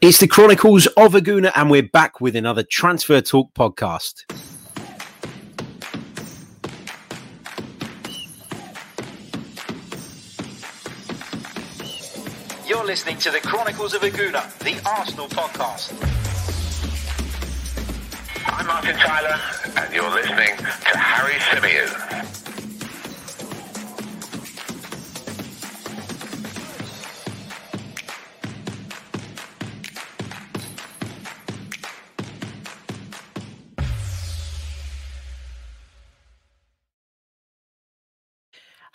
It's the Chronicles of a Gooner, and we're back with another Transfer Talk podcast. You're listening to the Chronicles of a Gooner, the Arsenal podcast. I'm Martin Tyler, and you're listening to Harry Symeou.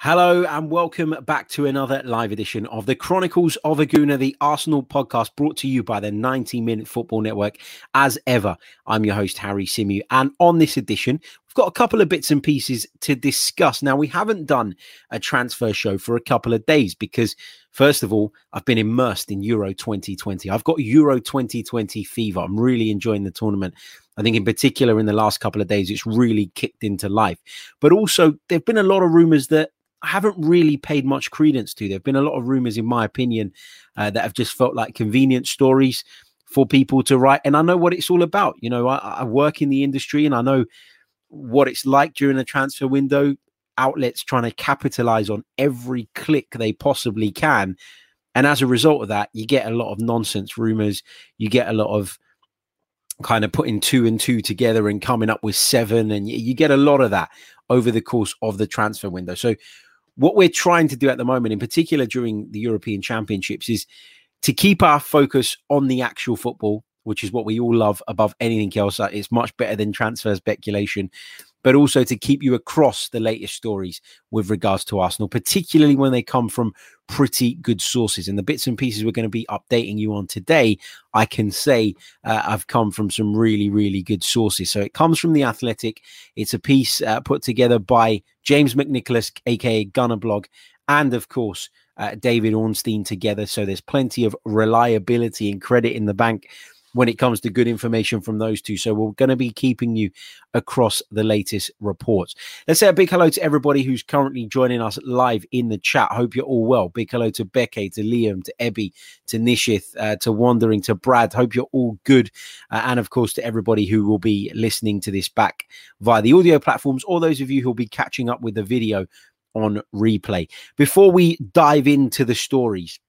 Hello and welcome back to another live edition of the Chronicles of a Gooner, the Arsenal podcast brought to you by the 90 Minute Football Network. As ever, I'm your host, Harry Symeou. And on this edition, we've got a couple of bits and pieces to discuss. Now, we haven't done a transfer show for a couple of days because, first of all, I've been immersed in Euro 2020. I've got Euro 2020 fever. I'm really enjoying the tournament. I think, in particular, in the last couple of days, it's really kicked into life. But also, there have been a lot of rumors that I haven't really paid much credence to. There have been a lot of rumors, in my opinion, uh, that have just felt like convenient stories for people to write. And I know what it's all about. You know, I, I work in the industry and I know what it's like during the transfer window. Outlets trying to capitalize on every click they possibly can. And as a result of that, you get a lot of nonsense rumors. You get a lot of kind of putting two and two together and coming up with seven. And you, you get a lot of that over the course of the transfer window. So what we're trying to do at the moment, in particular during the European Championships, is to keep our focus on the actual football, which is what we all love above anything else. It's much better than transfer speculation but also to keep you across the latest stories with regards to Arsenal, particularly when they come from pretty good sources. And the bits and pieces we're going to be updating you on today, I can say uh, have come from some really, really good sources. So it comes from The Athletic. It's a piece uh, put together by James McNicholas, aka Gunner Blog, and of course, uh, David Ornstein together. So there's plenty of reliability and credit in the bank when it comes to good information from those two. So we're going to be keeping you across the latest reports. Let's say a big hello to everybody who's currently joining us live in the chat. Hope you're all well. Big hello to Becky, to Liam, to Ebby, to Nishith, uh, to Wandering, to Brad. Hope you're all good. Uh, and of course, to everybody who will be listening to this back via the audio platforms, or those of you who will be catching up with the video on replay. Before we dive into the stories,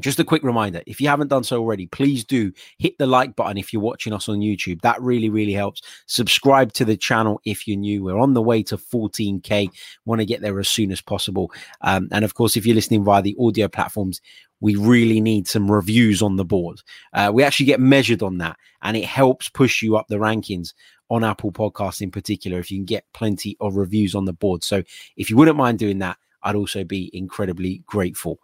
just a quick reminder if you haven't done so already, please do hit the like button if you're watching us on YouTube. That really, really helps. Subscribe to the channel if you're new. We're on the way to 14K. Want to get there as soon as possible. Um, and of course, if you're listening via the audio platforms, we really need some reviews on the board. Uh, we actually get measured on that, and it helps push you up the rankings on Apple Podcasts in particular if you can get plenty of reviews on the board. So if you wouldn't mind doing that, I'd also be incredibly grateful.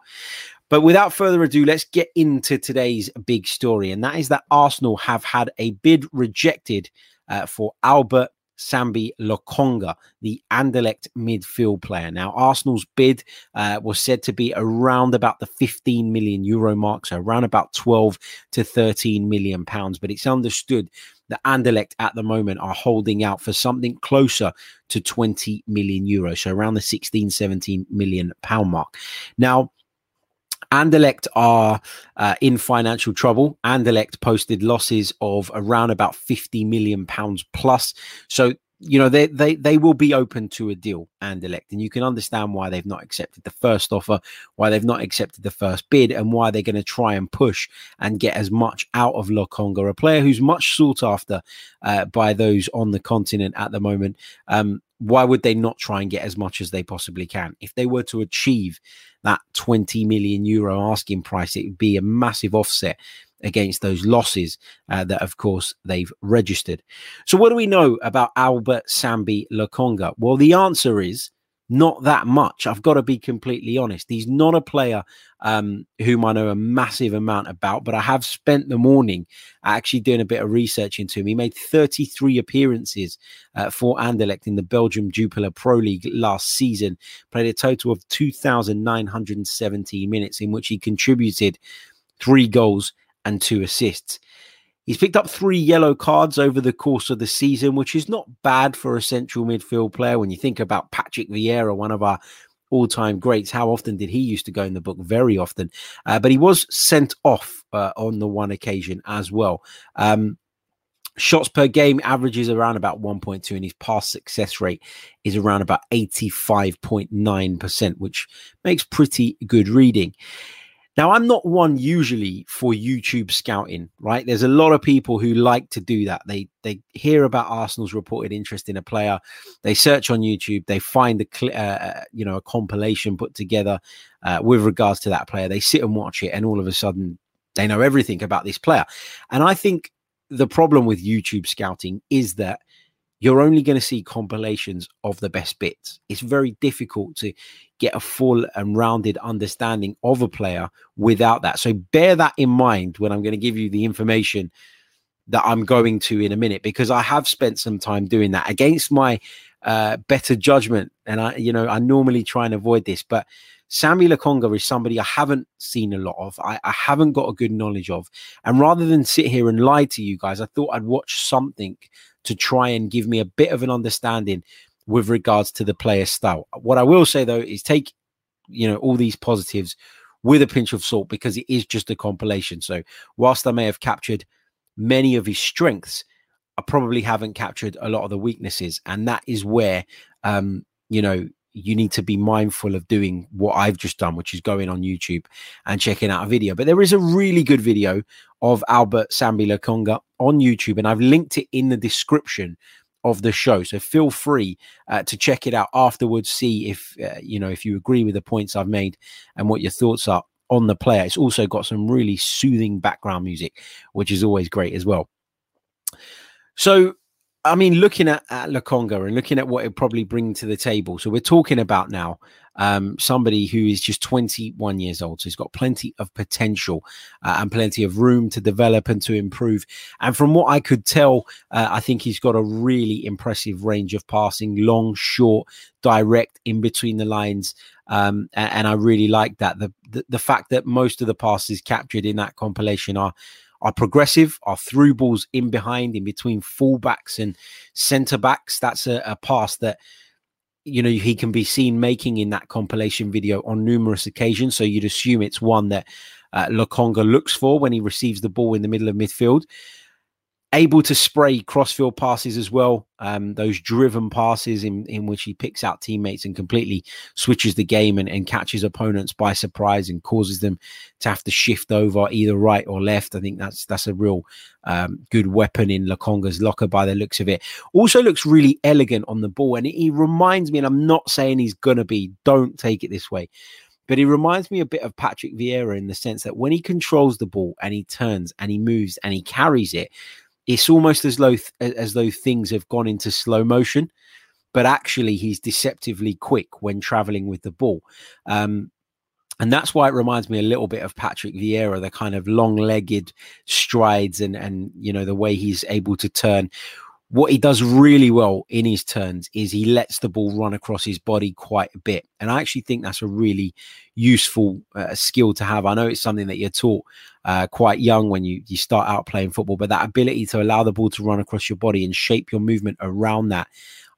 But without further ado, let's get into today's big story. And that is that Arsenal have had a bid rejected uh, for Albert Sambi Lokonga, the Anderlecht midfield player. Now, Arsenal's bid uh, was said to be around about the 15 million euro mark, so around about 12 to 13 million pounds. But it's understood that Anderlecht at the moment are holding out for something closer to 20 million euros, so around the 16, 17 million pound mark. Now, Anderlecht are uh, in financial trouble. Anderlecht posted losses of around about 50 million pounds plus. So you know they they they will be open to a deal Anderlecht and you can understand why they've not accepted the first offer why they've not accepted the first bid and why they're going to try and push and get as much out of Lokonga a player who's much sought after uh, by those on the continent at the moment um, why would they not try and get as much as they possibly can if they were to achieve that 20 million euro asking price, it would be a massive offset against those losses uh, that, of course, they've registered. So, what do we know about Albert Sambi Lokonga? Well, the answer is not that much. I've got to be completely honest. He's not a player um, whom I know a massive amount about, but I have spent the morning actually doing a bit of research into him. He made 33 appearances uh, for Anderlecht in the Belgium Jupiler Pro League last season, played a total of 2,970 minutes in which he contributed three goals and two assists. He's picked up three yellow cards over the course of the season, which is not bad for a central midfield player when you think about Patrick Vieira, one of our all time greats. How often did he used to go in the book? Very often. Uh, but he was sent off uh, on the one occasion as well. Um, shots per game averages around about 1.2 and his pass success rate is around about 85.9% which makes pretty good reading now i'm not one usually for youtube scouting right? There's a lot of people who like to do that. They they hear about arsenal's reported interest in a player. They search on youtube. They find a uh, uh, you know a compilation put together uh, with regards to that player. They sit and watch it and all of a sudden they know everything about this player. And i think the problem with YouTube scouting is that you're only going to see compilations of the best bits. It's very difficult to get a full and rounded understanding of a player without that. So bear that in mind when I'm going to give you the information that I'm going to in a minute, because I have spent some time doing that against my uh, better judgment. And I, you know, I normally try and avoid this, but Sambi Lokonga is somebody I haven't seen a lot of. I, I, haven't got a good knowledge of. And rather than sit here and lie to you guys, I thought I'd watch something to try and give me a bit of an understanding with regards to the player style. What I will say though is take, you know, all these positives with a pinch of salt because it is just a compilation. So whilst I may have captured many of his strengths, I probably haven't captured a lot of the weaknesses. And that is where um, you know, you need to be mindful of doing what I've just done, which is going on YouTube and checking out a video. But there is a really good video of Albert Sambi Lokonga on YouTube, and I've linked it in the description of the show. So feel free uh, to check it out afterwards. See if uh, you know if you agree with the points I've made and what your thoughts are on the player. It's also got some really soothing background music, which is always great as well. So I mean, looking at, at Lokonga and looking at what it probably bring to the table. So we're talking about now um, somebody who is just 21 years old. So he's got plenty of potential uh, and plenty of room to develop and to improve. And from what I could tell, uh, I think he's got a really impressive range of passing, long, short, direct, in between the lines. Um, and, and, I really like that. The, the the fact that most of the passes captured in that compilation are are progressive, are through balls in behind, in between fullbacks and centre backs. That's a, a pass that you know he can be seen making in that compilation video on numerous occasions. So you'd assume it's one that uh, Lokonga looks for when he receives the ball in the middle of midfield able to spray crossfield passes as well. Um, those driven passes in, in which he picks out teammates and completely switches the game and, and catches opponents by surprise and causes them to have to shift over either right or left. I think that's that's a real um, good weapon in Lokonga's locker by the looks of it. Also looks really elegant on the ball, and he reminds me. And I'm not saying he's gonna be. Don't take it this way. But he reminds me a bit of Patrick Vieira in the sense that when he controls the ball and he turns and he moves and he carries it, it's almost as though as though things have gone into slow motion but actually he's deceptively quick when traveling with the ball um, and that's why it reminds me a little bit of Patrick Vieira, the kind of long-legged strides and and you know the way he's able to turn what he does really well in his turns is he lets the ball run across his body quite a bit. And I actually think that's a really useful uh, skill to have. I know it's something that you're taught uh, quite young when you, you start out playing football, but that ability to allow the ball to run across your body and shape your movement around that,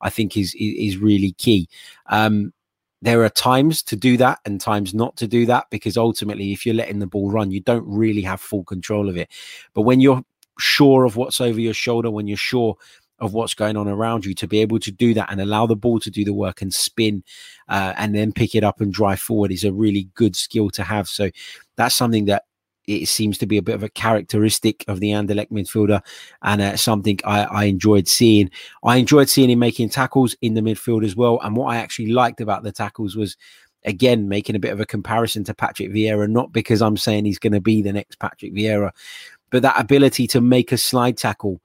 I think is, is, is really key. Um, there are times to do that and times not to do that because ultimately, if you're letting the ball run, you don't really have full control of it. But when you're sure of what's over your shoulder, when you're sure of what's going on around you to be able to do that and allow the ball to do the work and spin uh, and then pick it up and drive forward is a really good skill to have. So that's something that it seems to be a bit of a characteristic of the Anderlecht midfielder and uh, something I, I, enjoyed seeing. I enjoyed seeing him making tackles in the midfield as well. And what I actually liked about the tackles was, again, making a bit of a comparison to Patrick Vieira, not because I'm saying he's going to be the next Patrick Vieira, but that ability to make a slide tackle,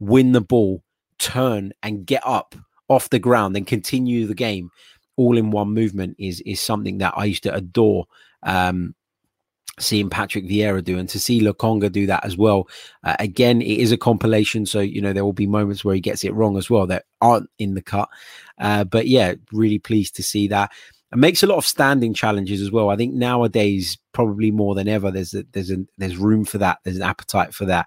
win the ball, turn and get up off the ground and continue the game all in one movement is is something that I used to adore. Um, seeing Patrick Vieira do and to see Lokonga do that as well. Uh, again, it is a compilation, so you know there will be moments where he gets it wrong as well that aren't in the cut. Uh, but yeah, really pleased to see that. It makes a lot of standing challenges as well. I think nowadays, probably more than ever, there's a, there's a, there's room for that. There's an appetite for that.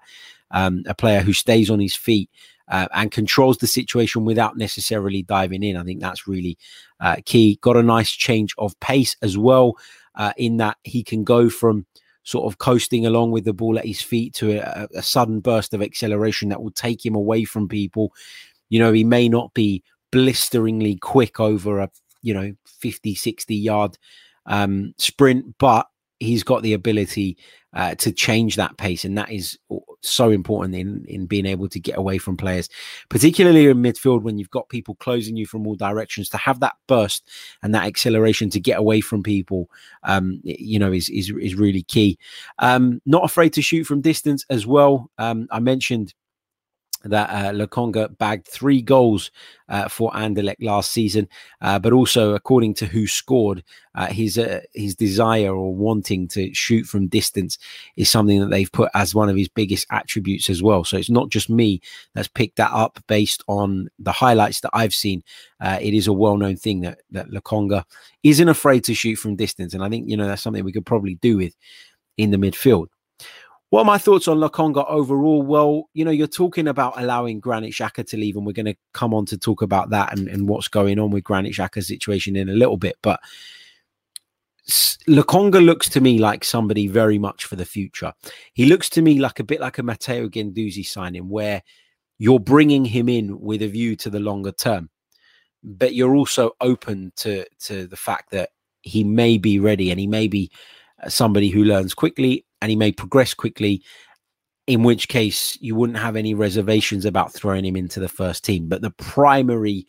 Um, a player who stays on his feet uh, and controls the situation without necessarily diving in. I think that's really uh, key. Got a nice change of pace as well, uh, in that he can go from sort of coasting along with the ball at his feet to a, a sudden burst of acceleration that will take him away from people. You know, he may not be blisteringly quick over a, you know, 50, 60 yard um, sprint, but he's got the ability uh, to change that pace, and that is so important in in being able to get away from players, particularly in midfield when you've got people closing you from all directions. To have that burst and that acceleration to get away from people, um, you know, is is is really key. Um, not afraid to shoot from distance as well. Um, I mentioned that uh, Lokonga bagged three goals uh, for Anderlecht last season, uh, but also according to WhoScored, uh, his uh, his desire or wanting to shoot from distance is something that they've put as one of his biggest attributes as well. So it's not just me that's picked that up based on the highlights that I've seen. Uh, it is a well known thing that that Lokonga isn't afraid to shoot from distance, and I think you know that's something we could probably do with in the midfield. What are my thoughts on Lokonga overall? Well, you know, you're talking about allowing Granit Xhaka to leave, and we're going to come on to talk about that and, and what's going on with Granit Xhaka's situation in a little bit. But Lokonga looks to me like somebody very much for the future. He looks to me like a bit like a Matteo Guendouzi signing, where you're bringing him in with a view to the longer term, but you're also open to to the fact that he may be ready and he may be uh, somebody who learns quickly and he may progress quickly, in which case you wouldn't have any reservations about throwing him into the first team. But the primary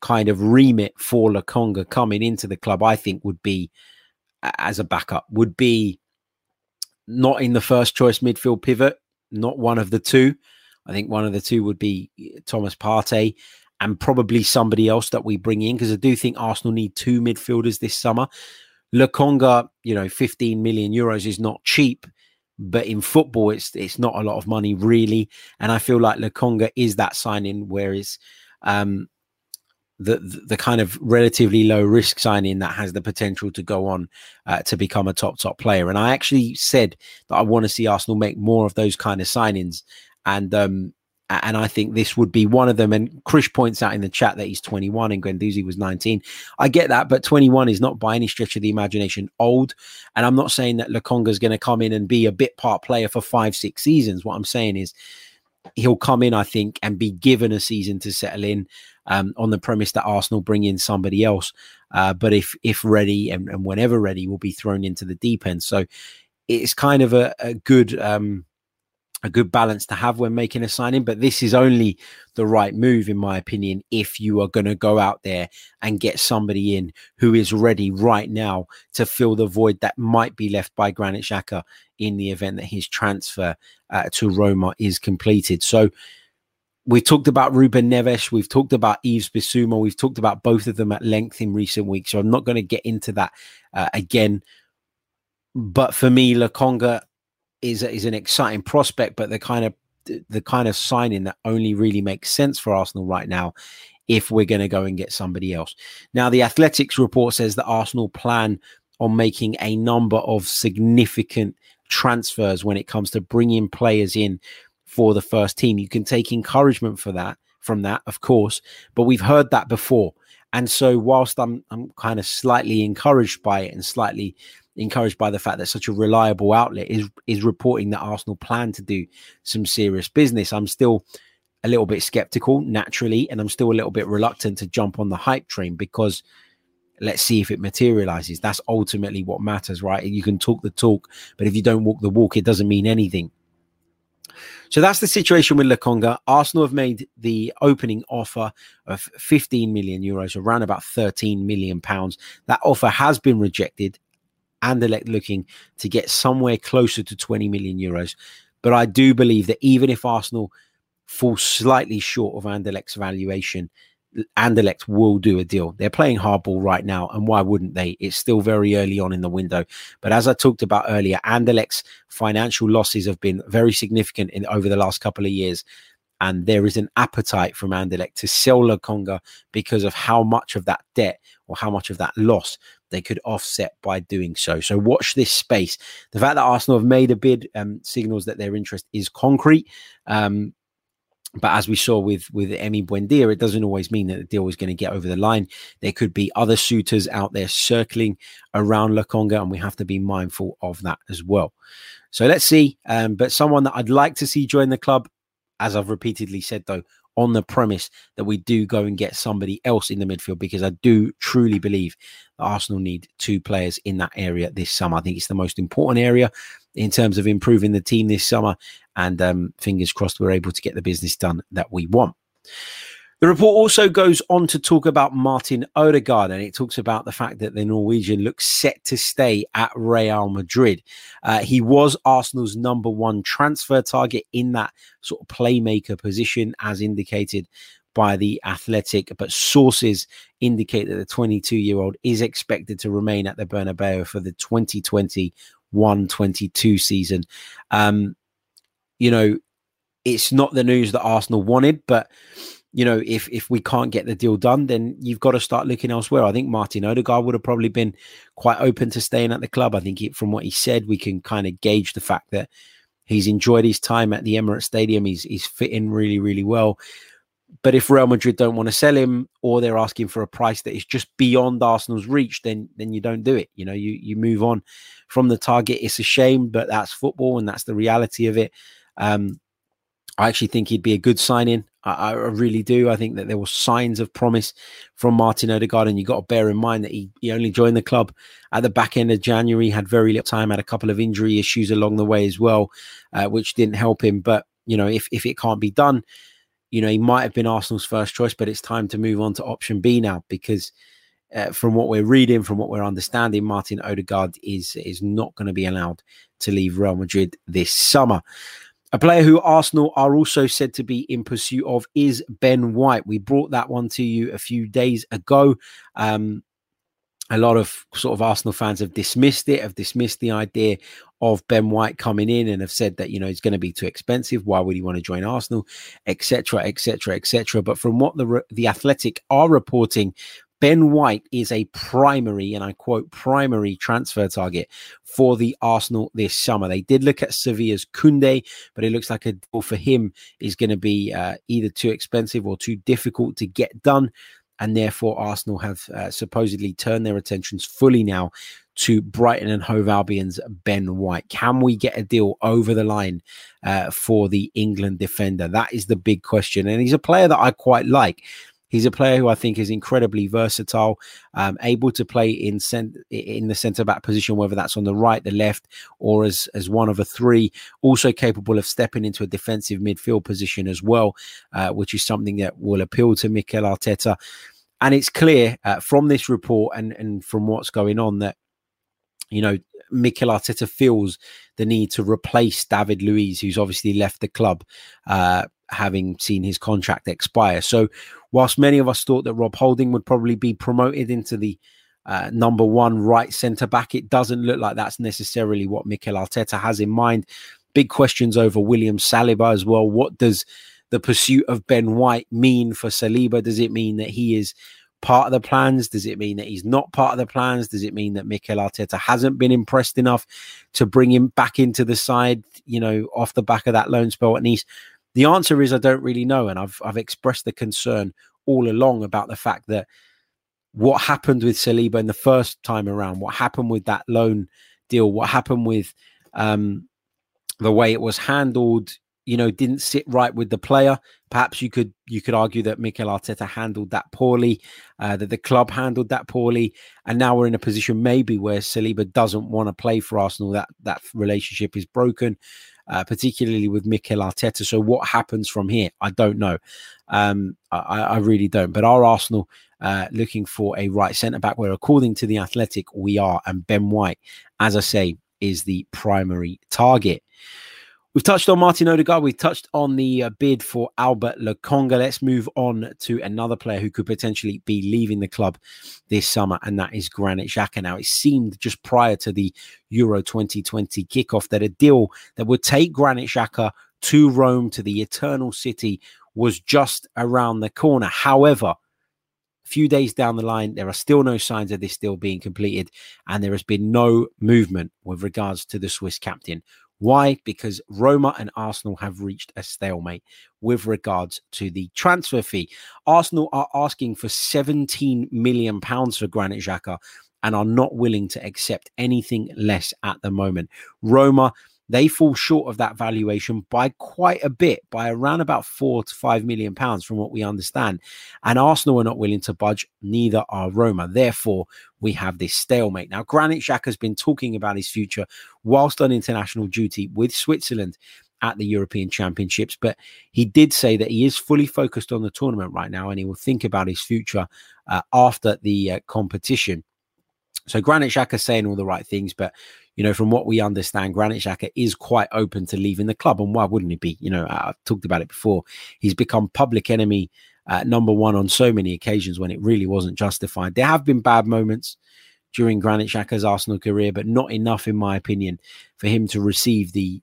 kind of remit for Lokonga coming into the club, I think, would be as a backup, would be not in the first choice midfield pivot, not one of the two. I think one of the two would be eh, Thomas Partey and probably somebody else that we bring in because I do think Arsenal need two midfielders this summer. Lokonga, you know, 15 million euros is not cheap, but in football, it's it's not a lot of money really. And I feel like Lokonga is that signing, whereas um, the, the, the kind of relatively low risk signing that has the potential to go on uh, to become a top top player. And I actually said that I want to see Arsenal make more of those kind of signings. And um, and I think this would be one of them. And Chris points out in the chat that he's 21 and Guendouzi was 19. I get that, but 21 is not by any stretch of the imagination old. And I'm not saying that Lokonga is going to come in and be a bit part player for five, six seasons. What I'm saying is he'll come in, I think, and be given a season to settle in um, on the premise that Arsenal bring in somebody else. Uh, but if if ready and, and, whenever ready, will be thrown into the deep end. So it's kind of a, a good. Um, a good balance to have when making a signing, but this is only the right move, in my opinion, if you are going to go out there and get somebody in who is ready right now to fill the void that might be left by Granit Xhaka in the event that his transfer uh, to Roma is completed. So we've talked about Ruben Neves, we've talked about Yves Bissouma, we've talked about both of them at length in recent weeks, so I'm not going to get into that uh, again. But for me, Lokonga is is an exciting prospect, but the kind of the kind of signing that only really makes sense for Arsenal right now if we're going to go and get somebody else. Now, the Athletic's report says that Arsenal plan on making a number of significant transfers when it comes to bringing players in for the first team. You can take encouragement for that from that, of course, but we've heard that before. And so, whilst I'm I'm kind of slightly encouraged by it and slightly encouraged by the fact that such a reliable outlet is is reporting that Arsenal plan to do some serious business. I'm still a little bit skeptical naturally, and I'm still a little bit reluctant to jump on the hype train because let's see if it materializes. That's ultimately what matters, right? You can talk the talk, but if you don't walk the walk, it doesn't mean anything. So that's the situation with Lokonga. Arsenal have made the opening offer of 15 million euros, around about 13 million pounds. That offer has been rejected Anderlecht looking to get somewhere closer to 20 million euros. But I do believe that even if Arsenal fall slightly short of Anderlecht's valuation, Anderlecht will do a deal. They're playing hardball right now, and why wouldn't they? It's still very early on in the window. But as I talked about earlier, Anderlecht's financial losses have been very significant in over the last couple of years. And there is an appetite from Anderlecht to sell Lokonga because of how much of that debt or how much of that loss they could offset by doing so. So watch this space. The fact that Arsenal have made a bid um, signals that their interest is concrete. Um, but as we saw with with Emi Buendia, it doesn't always mean that the deal is going to get over the line. There could be other suitors out there circling around Lokonga, and we have to be mindful of that as well. So let's see. Um, but someone that I'd like to see join the club, as I've repeatedly said, though, on the premise that we do go and get somebody else in the midfield, because I do truly believe that Arsenal need two players in that area this summer. I think it's the most important area in terms of improving the team this summer. And um, fingers crossed, we're able to get the business done that we want. The report also goes on to talk about Martin Odegaard, and it talks about the fact that the Norwegian looks set to stay at Real Madrid. Uh, he was Arsenal's number one transfer target in that sort of playmaker position, as indicated by the Athletic, but sources indicate that the 22 year old is expected to remain at the Bernabeu for the 2021 22 season. Um, you know, it's not the news that Arsenal wanted, but you know, if if we can't get the deal done, then you've got to start looking elsewhere. I think Martin Odegaard would have probably been quite open to staying at the club. I think he, from what he said, we can kind of gauge the fact that he's enjoyed his time at the Emirates Stadium. He's he's fitting really really well. But if Real Madrid don't want to sell him, or they're asking for a price that is just beyond Arsenal's reach, then then you don't do it. You know, you you move on from the target. It's a shame, but that's football, and that's the reality of it. Um, I actually think he'd be a good signing. I, I, really do. I think that there were signs of promise from Martin Odegaard, and you got to bear in mind that he, he only joined the club at the back end of January, had very little time, had a couple of injury issues along the way as well, uh, which didn't help him. But you know, if if it can't be done, you know, he might have been Arsenal's first choice, but it's time to move on to option B now because. Uh, from what we're reading, from what we're understanding, Martin Odegaard is is not going to be allowed to leave Real Madrid this summer. A player who Arsenal are also said to be in pursuit of is Ben White. We brought that one to you a few days ago. Um, a lot of sort of Arsenal fans have dismissed it, have dismissed the idea of Ben White coming in and have said that, you know, he's going to be too expensive. Why would he want to join Arsenal, etc., etc., etc. But from what the, the Athletic are reporting, Ben White is a primary, and I quote, primary transfer target for the Arsenal this summer. They did look at Sevilla's Koundé, but it looks like a deal for him is going to be uh, either too expensive or too difficult to get done. And therefore, Arsenal have uh, supposedly turned their attentions fully now to Brighton and Hove Albion's Ben White. Can we get a deal over the line uh, for the England defender? That is the big question. And he's a player that I quite like. He's a player who I think is incredibly versatile, um, able to play in cent- in the centre back position, whether that's on the right, the left, or as as one of a three. Also capable of stepping into a defensive midfield position as well, uh, which is something that will appeal to Mikel Arteta. And it's clear uh, from this report and and from what's going on that you know Mikel Arteta feels the need to replace David Luiz, who's obviously left the club. Uh, having seen his contract expire. So, whilst many of us thought that Rob Holding would probably be promoted into the uh, number one right centre back, it doesn't look like that's necessarily what Mikel Arteta has in mind. Big questions over William Saliba as well. What does the pursuit of Ben White mean for Saliba? Does it mean that he is part of the plans? Does it mean that he's not part of the plans? Does it mean that Mikel Arteta hasn't been impressed enough to bring him back into the side, you know, off the back of that loan spell at Nice? The answer is I don't really know, and I've I've expressed the concern all along about the fact that what happened with Saliba in the first time around, what happened with that loan deal, what happened with um, the way it was handled, you know, didn't sit right with the player. Perhaps you could you could argue that Mikel Arteta handled that poorly, uh, that the club handled that poorly, and now we're in a position maybe where Saliba doesn't want to play for Arsenal. That that relationship is broken, uh, particularly with Mikel Arteta. So what happens from here? I don't know. Um, I, I, really don't. But our Arsenal uh, looking for a right centre back? Where according to the Athletic, we are, and Ben White, as I say, is the primary target. We've touched on Martin Odegaard. We've touched on the uh, bid for Albert Lokonga. Let's move on to another player who could potentially be leaving the club this summer, and that is Granit Xhaka. Now, it seemed just prior to the Euro 2020 kickoff that a deal that would take Granit Xhaka to Rome, to the Eternal City, was just around the corner. However, a few days down the line, there are still no signs of this deal being completed, and there has been no movement with regards to the Swiss captain. Why? Because Roma and Arsenal have reached a stalemate with regards to the transfer fee. Arsenal are asking for 17 million pounds for Granit Xhaka and are not willing to accept anything less at the moment. Roma they fall short of that valuation by quite a bit, by around about four to five million pounds, from what we understand. And Arsenal are not willing to budge, neither are Roma. Therefore, we have this stalemate. Now, Granit Xhaka has been talking about his future whilst on international duty with Switzerland at the European Championships, but he did say that he is fully focused on the tournament right now and he will think about his future uh, after the uh, competition. So Granit Xhaka is saying all the right things, but you know, from what we understand, Granit Xhaka is quite open to leaving the club, and why wouldn't he be? You know, I've talked about it before. He's become public enemy uh, number one on so many occasions when it really wasn't justified. There have been bad moments during Granit Xhaka's Arsenal career, but not enough, in my opinion, for him to receive the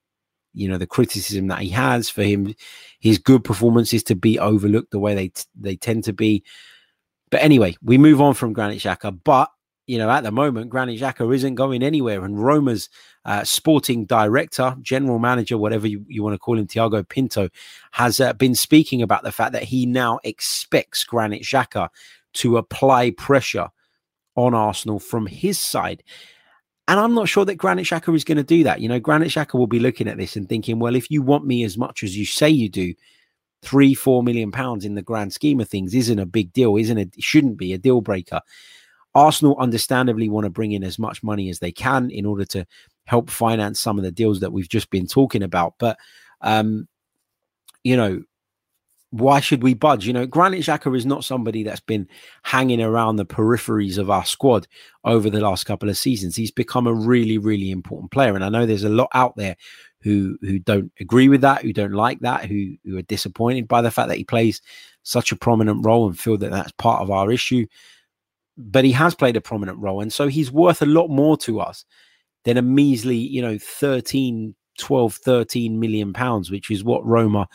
you know the criticism that he has for him his good performances to be overlooked the way they t- they tend to be but anyway we move on from Granit Xhaka but you know, at the moment, Granit Xhaka isn't going anywhere. And Roma's uh, sporting director, general manager, whatever you, you want to call him, Tiago Pinto, has uh, been speaking about the fact that he now expects Granit Xhaka to apply pressure on Arsenal from his side. And I'm not sure that Granit Xhaka is going to do that. You know, Granit Xhaka will be looking at this and thinking, well, if you want me as much as you say you do, three, four million pounds in the grand scheme of things isn't a big deal, isn't it? Shouldn't be a deal breaker. Arsenal understandably want to bring in as much money as they can in order to help finance some of the deals that we've just been talking about. But, um, you know, why should we budge? You know, Granit Xhaka is not somebody that's been hanging around the peripheries of our squad over the last couple of seasons. He's become a really, really important player. And I know there's a lot out there who who don't agree with that, who don't like that, who who are disappointed by the fact that he plays such a prominent role and feel that that's part of our issue but he has played a prominent role. And so he's worth a lot more to us than a measly, you know, 13, 12, 13 million pounds, which is what Roma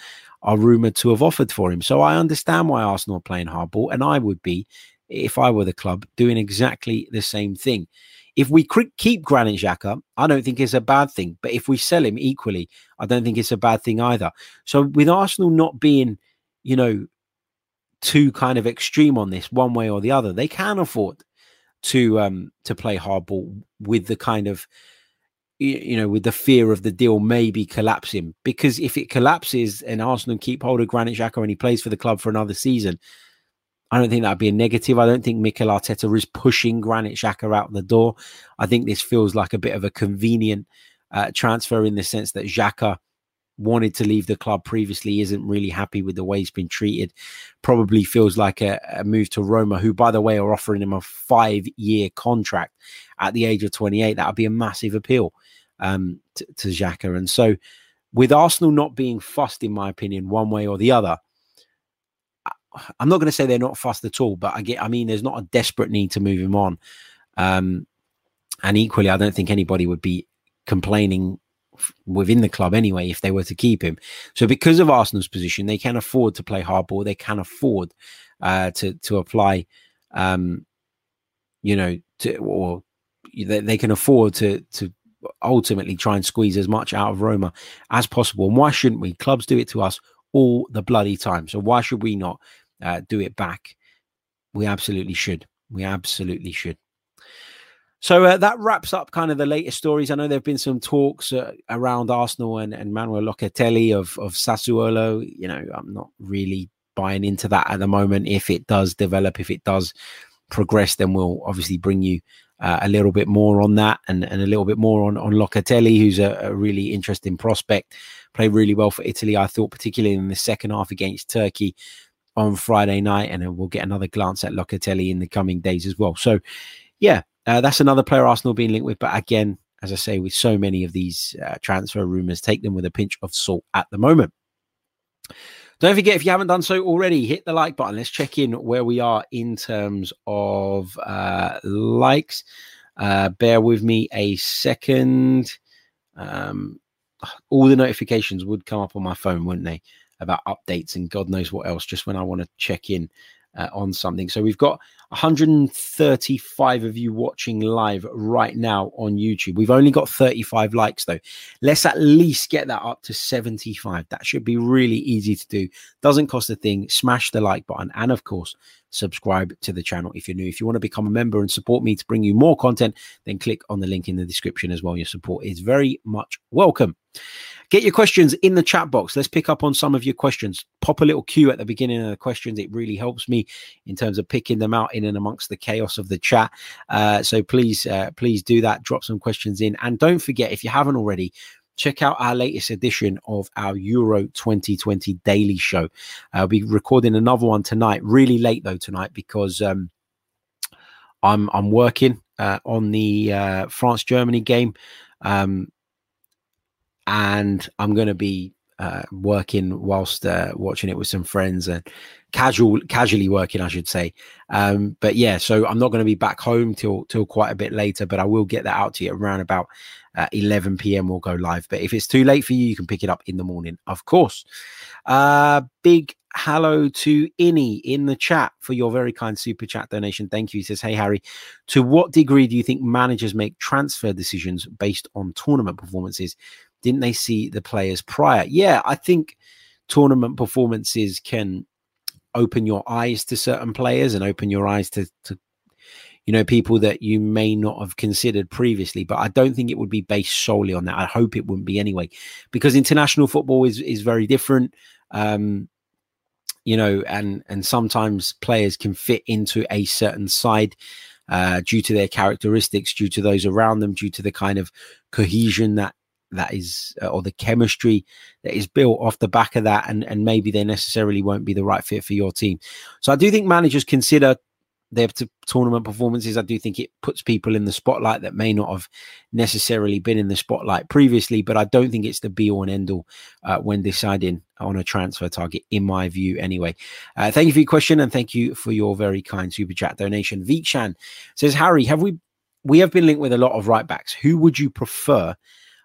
are rumored to have offered for him. So I understand why Arsenal are playing hardball, and I would be, if I were the club, doing exactly the same thing. If we keep Granit Xhaka, I don't think it's a bad thing. But if we sell him equally, I don't think it's a bad thing either. So with Arsenal not being, you know, too kind of extreme on this one way or the other. They can afford to um to play hardball with the kind of you know with the fear of the deal maybe collapsing because if it collapses and Arsenal keep hold of Granit Xhaka and he plays for the club for another season, I don't think that'd be a negative. I don't think Mikel Arteta is pushing Granit Xhaka out the door. I think this feels like a bit of a convenient uh, transfer in the sense that Xhaka wanted to leave the club previously, isn't really happy with the way he's been treated. Probably feels like a, a move to Roma, who, by the way, are offering him a five year contract at the age of 28. That would be a massive appeal um, to, to Xhaka. And so, with Arsenal not being fussed, in my opinion, one way or the other, I'm not going to say they're not fussed at all, but I get, I mean, there's not a desperate need to move him on. Um, and equally, I don't think anybody would be complaining within the club anyway if they were to keep him. So because of Arsenal's position, they can afford to play hardball. They can afford uh, to to apply, um, you know, to or they, they can afford to to ultimately try and squeeze as much out of Roma as possible. And why shouldn't we? Clubs do it to us all the bloody time. So why should we not uh, do it back? We absolutely should. We absolutely should. So uh, that wraps up kind of the latest stories. I know there have been some talks uh, around Arsenal and, and Manuel Locatelli of, of Sassuolo. You know, I'm not really buying into that at the moment. If it does develop, if it does progress, then we'll obviously bring you uh, a little bit more on that and, and a little bit more on, on Locatelli, who's a, a really interesting prospect. Played really well for Italy, I thought, particularly in the second half against Turkey on Friday night. And we'll get another glance at Locatelli in the coming days as well. So, yeah, uh, that's another player Arsenal being linked with. But again, as I say, with so many of these uh, transfer rumors, take them with a pinch of salt at the moment. Don't forget, if you haven't done so already, hit the like button. Let's check in where we are in terms of uh, likes. Uh, bear with me a second. Um, all the notifications would come up on my phone, wouldn't they? About updates and God knows what else, just when I want to check in uh, on something. So we've got 135 of you watching live right now on YouTube. We've only got 35 likes though. Let's at least get that up to 75. That should be really easy to do. Doesn't cost a thing. Smash the like button and of course subscribe to the channel if you're new. If you want to become a member and support me to bring you more content, then click on the link in the description as well. Your support is very much welcome. Get your questions in the chat box. Let's pick up on some of your questions. Pop a little cue at the beginning of the questions. It really helps me in terms of picking them out in and amongst the chaos of the chat. Uh, so please, uh, please do that. Drop some questions in, and don't forget if you haven't already, check out our latest edition of our Euro 2020 daily show. Uh, I'll be recording another one tonight, really late though tonight because um, I'm I'm working uh, on the uh, France Germany game. Um, and I'm going to be uh, working whilst uh, watching it with some friends and casual, casually working, I should say. Um, but yeah, so I'm not going to be back home till till quite a bit later, but I will get that out to you around about uh, 11 p.m. We'll go live. But if it's too late for you, you can pick it up in the morning, of course. Uh, big hello to Innie in the chat for your very kind super chat donation. Thank you. He says, Hey, Harry, to what degree do you think managers make transfer decisions based on tournament performances didn't they see the players prior? Yeah, I think tournament performances can open your eyes to certain players and open your eyes to, to you know people that you may not have considered previously but i don't think it would be based solely on that i hope it wouldn't be anyway because international football is is very different um you know and and sometimes players can fit into a certain side uh due to their characteristics due to those around them due to the kind of cohesion that that is uh, or the chemistry that is built off the back of that and and maybe they necessarily won't be the right fit for your team. So i do think managers consider their t- tournament performances. I do think it puts people in the spotlight that may not have necessarily been in the spotlight previously but i don't think it's the be all and end all uh, when deciding on a transfer target in my view anyway. Uh, thank you for your question and thank you for your very kind super chat donation. Vikshan says harry have we we have been linked with a lot of right backs. Who would you prefer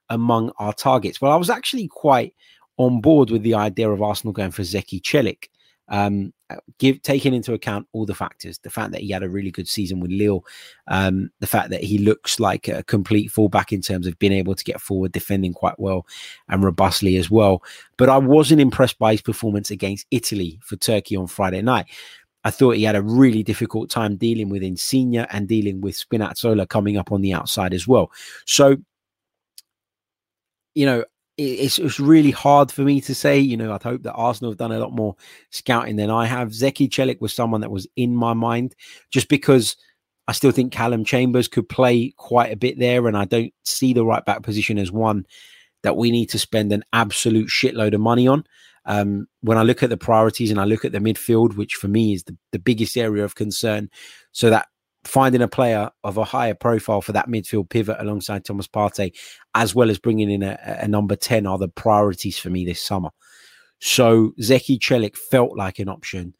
among our targets. Well, I was actually quite on board with the idea of Arsenal going for Zeki Celik. Um, uh, give taking into account all the factors, the fact that he had a really good season with Lille, um, the fact that he looks like a complete fullback in terms of being able to get forward, defending quite well and robustly as well. But I wasn't impressed by his performance against Italy for Turkey on Friday night. I thought he had a really difficult time dealing with Insigne and dealing with Spinazzola coming up on the outside as well. So you know, it's, it's really hard for me to say. You know, I'd hope that Arsenal have done a lot more scouting than I have. Zeki Celik was someone that was in my mind just because I still think Callum Chambers could play quite a bit there, and I don't see the right back position as one that we need to spend an absolute shitload of money on. Um, when I look at the priorities and I look at the midfield, which for me is the, the biggest area of concern, so that finding a player of a higher profile for that midfield pivot alongside Thomas Partey, as well as bringing in a, a number 10 are the priorities for me this summer. So Zeki Celik felt like an option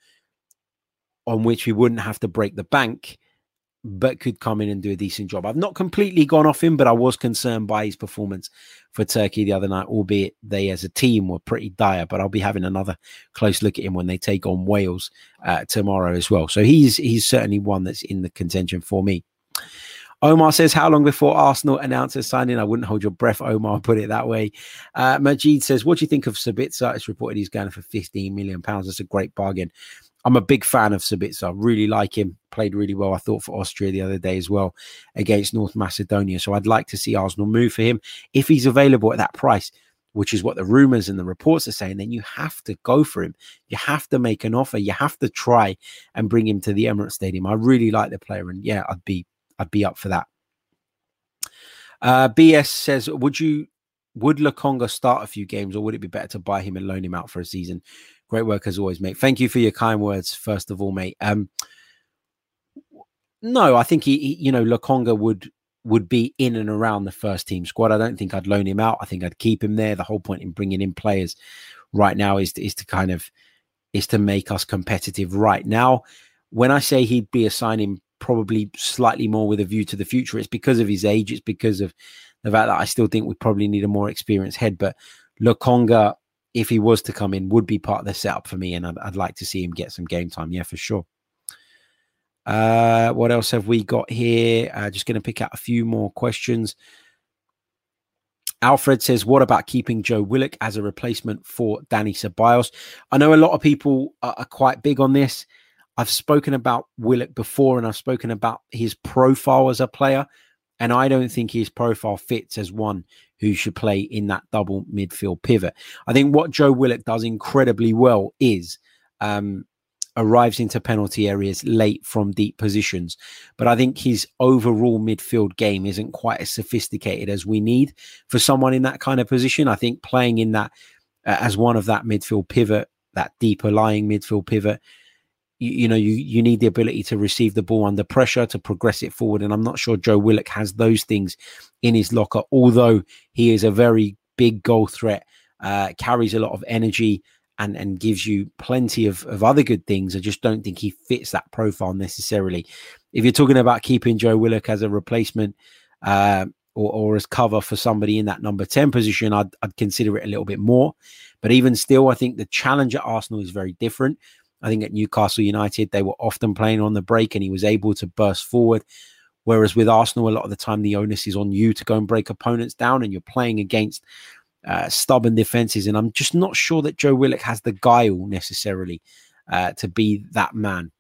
on which we wouldn't have to break the bank but could come in and do a decent job. I've not completely gone off him, but I was concerned by his performance for Turkey the other night, albeit they as a team were pretty dire. But I'll be having another close look at him when they take on Wales uh, tomorrow as well. So he's he's certainly one that's in the contention for me. Omar says, How long before Arsenal announce a signing? I wouldn't hold your breath, Omar, put it that way. Uh, Majid says, What do you think of Sabitzer? It's reported he's going for 15 million pounds. That's a great bargain. I'm a big fan of Sabitzer. I really like him. Played really well, I thought, for Austria the other day as well against North Macedonia. So I'd like to see Arsenal move for him if he's available at that price, which is what the rumors and the reports are saying. Then you have to go for him. You have to make an offer. You have to try and bring him to the Emirates Stadium. I really like the player, and yeah, I'd be I'd be up for that. Uh, BS says, would you would Lokonga start a few games, or would it be better to buy him and loan him out for a season? Great work as always, mate. Thank you for your kind words, first of all, mate. Um, no, I think he, he, you know, Lokonga would would be in and around the first team squad. I don't think I'd loan him out. I think I'd keep him there. The whole point in bringing in players right now is is to kind of is to make us competitive right now. When I say he'd be a signing probably slightly more with a view to the future, it's because of his age. It's because of the fact that I still think we probably need a more experienced head. But Lokonga if he was to come in, would be part of the setup for me, and I'd, I'd like to see him get some game time. Yeah, for sure. Uh, what else have we got here? Uh, just going to pick out a few more questions. Alfred says, What about keeping Joe Willock as a replacement for Dani Ceballos? I know a lot of people are, are quite big on this. I've spoken about Willock before and I've spoken about his profile as a player. And I don't think his profile fits as one who should play in that double midfield pivot. I think what Joe Willock does incredibly well is um, arrives into penalty areas late from deep positions. But I think his overall midfield game isn't quite as sophisticated as we need for someone in that kind of position. I think playing in that uh, as one of that midfield pivot, that deeper lying midfield pivot, you, you, know, you you need the ability to receive the ball under pressure to progress it forward. And I'm not sure Joe Willock has those things in his locker, although he is a very big goal threat, uh, carries a lot of energy and and gives you plenty of, of other good things. I just don't think he fits that profile necessarily. If you're talking about keeping Joe Willock as a replacement uh, or, or as cover for somebody in that number 10 position, I'd, I'd consider it a little bit more. But even still, I think the challenge at Arsenal is very different. I think at Newcastle United, they were often playing on the break and he was able to burst forward. Whereas with Arsenal, a lot of the time, the onus is on you to go and break opponents down and you're playing against uh, stubborn defenses. And I'm just not sure that Joe Willock has the guile necessarily uh, to be that man.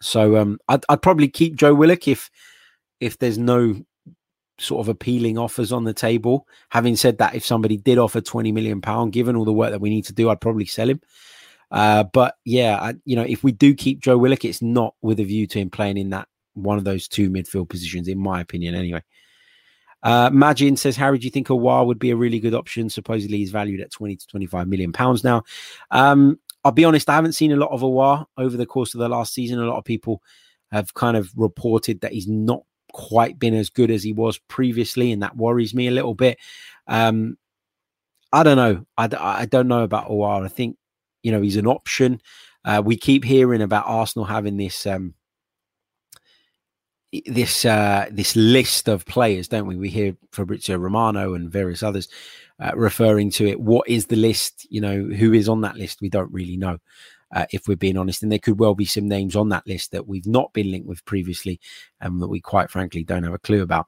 So um, I'd, I'd, probably keep Joe Willock if if there's no sort of appealing offers on the table. Having said that, if somebody did offer 20 million pound, given all the work that we need to do, I'd probably sell him. Uh, but yeah, I, you know, if we do keep Joe Willock, it's not with a view to him playing in that one of those two midfield positions, in my opinion, anyway. Uh, Magin says, Harry, do you think Aouar would be a really good option? Supposedly he's valued at 20 to 25 million pounds now. Um, I'll be honest, I haven't seen a lot of Aouar over the course of the last season. A lot of people have kind of reported that he's not quite been as good as he was previously, and that worries me a little bit. Um, I don't know. I, I don't know about Aouar. I think, you know, he's an option. Uh, we keep hearing about Arsenal having this um, this uh, this list of players, don't we? We hear Fabrizio Romano and various others uh, referring to it. What is the list? You know, who is on that list? We don't really know, uh, if we're being honest. And there could well be some names on that list that we've not been linked with previously, and um, that we quite frankly don't have a clue about.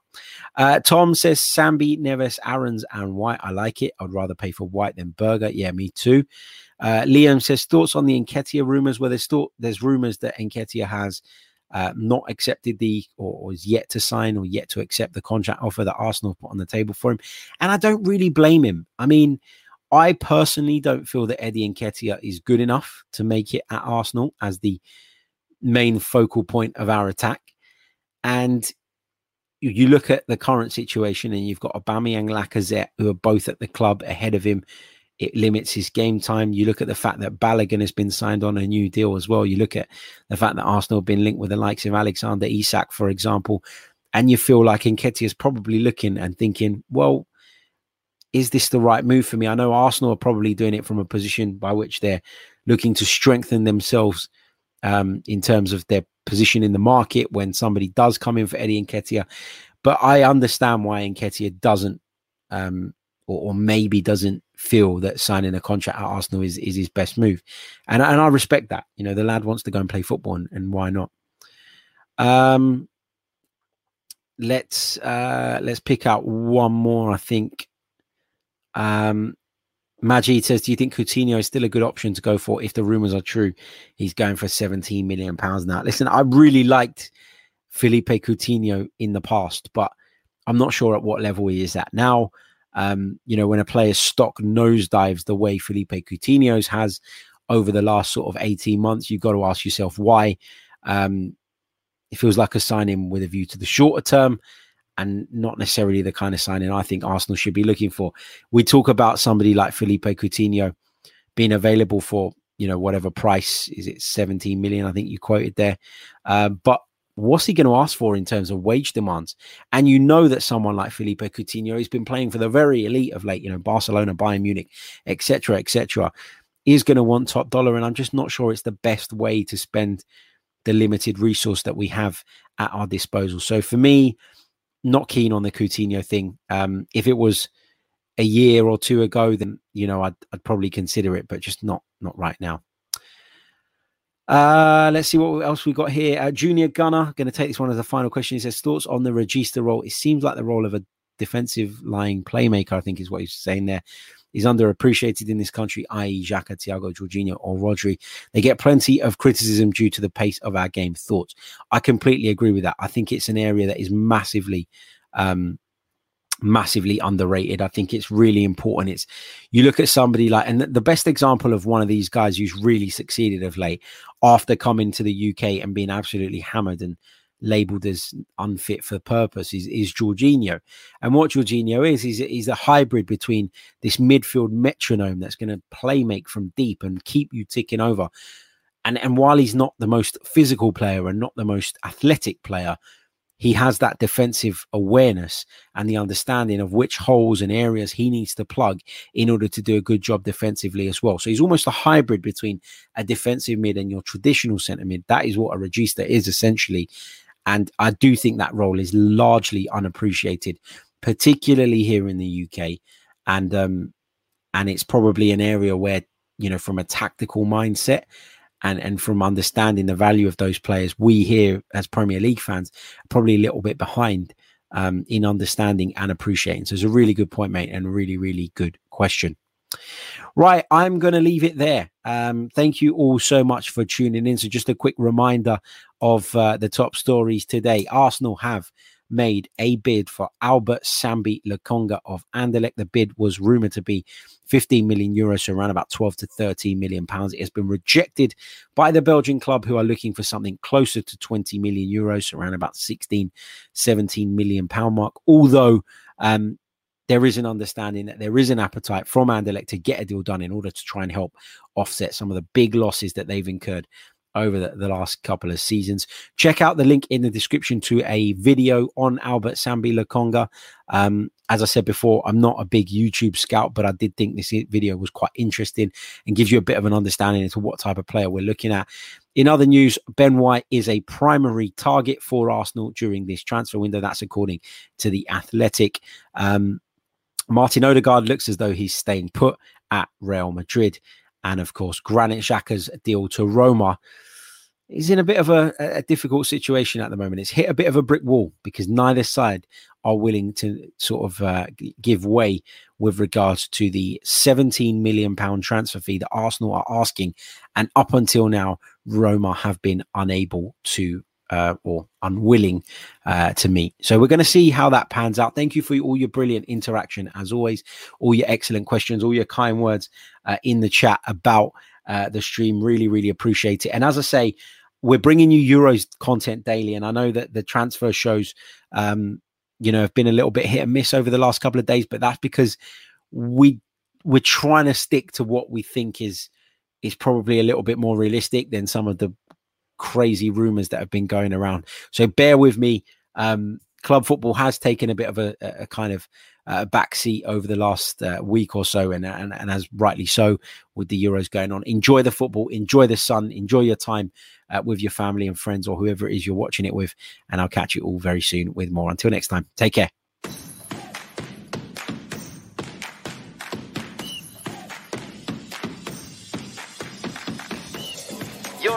Uh, Tom says Sambi, Neves, Aarons, and White. I like it. I'd rather pay for White than Berger. Yeah, me too. Uh, Liam says thoughts on the Nketiah rumors. Well, there's thought there's rumors that Nketiah has uh, not accepted the or, or, is yet to sign or yet to accept the contract offer that Arsenal put on the table for him. And I don't really blame him. I mean, I personally don't feel that Eddie Nketiah is good enough to make it at Arsenal as the main focal point of our attack. And you look at the current situation and you've got Aubameyang Lacazette, who are both at the club ahead of him it limits his game time. You look at the fact that Balogun has been signed on a new deal as well. You look at the fact that Arsenal have been linked with the likes of Alexander Isak, for example, and you feel like Nketiah is probably looking and thinking, well, is this the right move for me? I know Arsenal are probably doing it from a position by which they're looking to strengthen themselves um, in terms of their position in the market when somebody does come in for Eddie Nketiah. But I understand why Nketiah doesn't um, or, or, maybe doesn't feel that signing a contract at Arsenal is, is his best move. And, and I respect that. You know, the lad wants to go and play football, and, and why not? Um, let's uh, let's pick out one more. I think. Um, Majid says, "Do you think Coutinho is still a good option to go for if the rumors are true? He's going for 17 million pounds now." Listen, I really liked Felipe Coutinho in the past, but I'm not sure at what level he is at now. Um, you know, when a player's stock nosedives the way Felipe Coutinho's has over the last sort of 18 months, you've got to ask yourself why. Um, it feels like a signing with a view to the shorter term and not necessarily the kind of signing I think Arsenal should be looking for. We talk about somebody like Felipe Coutinho being available for, you know, whatever price is it 17 million, I think you quoted there. Uh, but what's he going to ask for in terms of wage demands? And you know that someone like Felipe Coutinho, he's been playing for the very elite of late, you know, Barcelona, Bayern Munich, etc., etc., is going to want top dollar. And I'm just not sure it's the best way to spend the limited resource that we have at our disposal. So for me, not keen on the Coutinho thing. Um, if it was a year or two ago, then you know I'd, I'd probably consider it, but just not not right now. Uh, let's see what else we got here. Uh, Junior Gunner, going to take this one as a final question. He says, Thoughts on the Regista role? It seems like the role of a defensive lying playmaker, I think is what he's saying there. He's underappreciated in this country, i.e., Xhaka, Thiago, Jorginho, or Rodri. They get plenty of criticism due to the pace of our game. Thoughts? I completely agree with that. I think it's an area that is massively um, massively underrated. I think it's really important. It's you look at somebody like, and the best example of one of these guys who's really succeeded of late after coming to the UK and being absolutely hammered and labeled as unfit for purpose is, is Jorginho. And what Jorginho is, is he's a hybrid between this midfield metronome that's going to play make from deep and keep you ticking over. And, and while he's not the most physical player and not the most athletic player, he has that defensive awareness and the understanding of which holes and areas he needs to plug in order to do a good job defensively as well. So he's almost a hybrid between a defensive mid and your traditional centre mid. That is what a regista is essentially. And I do think that role is largely unappreciated, particularly here in the UK. And um, and it's probably an area where, you know, from a tactical mindset and and from understanding the value of those players, we here as Premier League fans probably a little bit behind um, in understanding and appreciating. So it's a really good point, mate, and really really good question. Right, I'm going to leave it there. Um, thank you all so much for tuning in. So just a quick reminder of uh, the top stories today. Arsenal have made a bid for Albert Sambi Lokonga of Anderlecht. The bid was rumored to be 15 million euros, so around about 12 to 13 million pounds. It has been rejected by the Belgian club, who are looking for something closer to 20 million euros, around about 16, 17 million pound mark. Although um, there is an understanding that there is an appetite from Anderlecht to get a deal done in order to try and help offset some of the big losses that they've incurred over the, the, last couple of seasons. Check out the link in the description to a video on Albert Sambi Lokonga. Um, as I said before, I'm not a big YouTube scout, but I did think this video was quite interesting and gives you a bit of an understanding into what type of player we're looking at. In other news, Ben White is a primary target for Arsenal during this transfer window. That's according to the Athletic. Um, Martin Odegaard looks as though he's staying put at Real Madrid. And of course, Granit Xhaka's deal to Roma is in a bit of a, a, difficult situation at the moment. It's hit a bit of a brick wall because neither side are willing to sort of uh, give way with regards to the 17 million pound transfer fee that Arsenal are asking. And up until now, Roma have been unable to uh, or unwilling uh, to meet. So we're going to see how that pans out. Thank you for all your brilliant interaction, as always, all your excellent questions, all your kind words uh, in the chat about uh, the stream. Really, really appreciate it. And as I say, we're bringing you Euros content daily, and I know that the transfer shows, um, you know, have been a little bit hit and miss over the last couple of days, but that's because we we're trying to stick to what we think is is probably a little bit more realistic than some of the crazy rumors that have been going around. So bear with me. Um, club football has taken a bit of a, a kind of uh, backseat over the last uh, week or so, and, and and as rightly so with the Euros going on. Enjoy the football, enjoy the sun, enjoy your time uh, with your family and friends or whoever it is you're watching it with. And I'll catch you all very soon with more. Until next time, take care.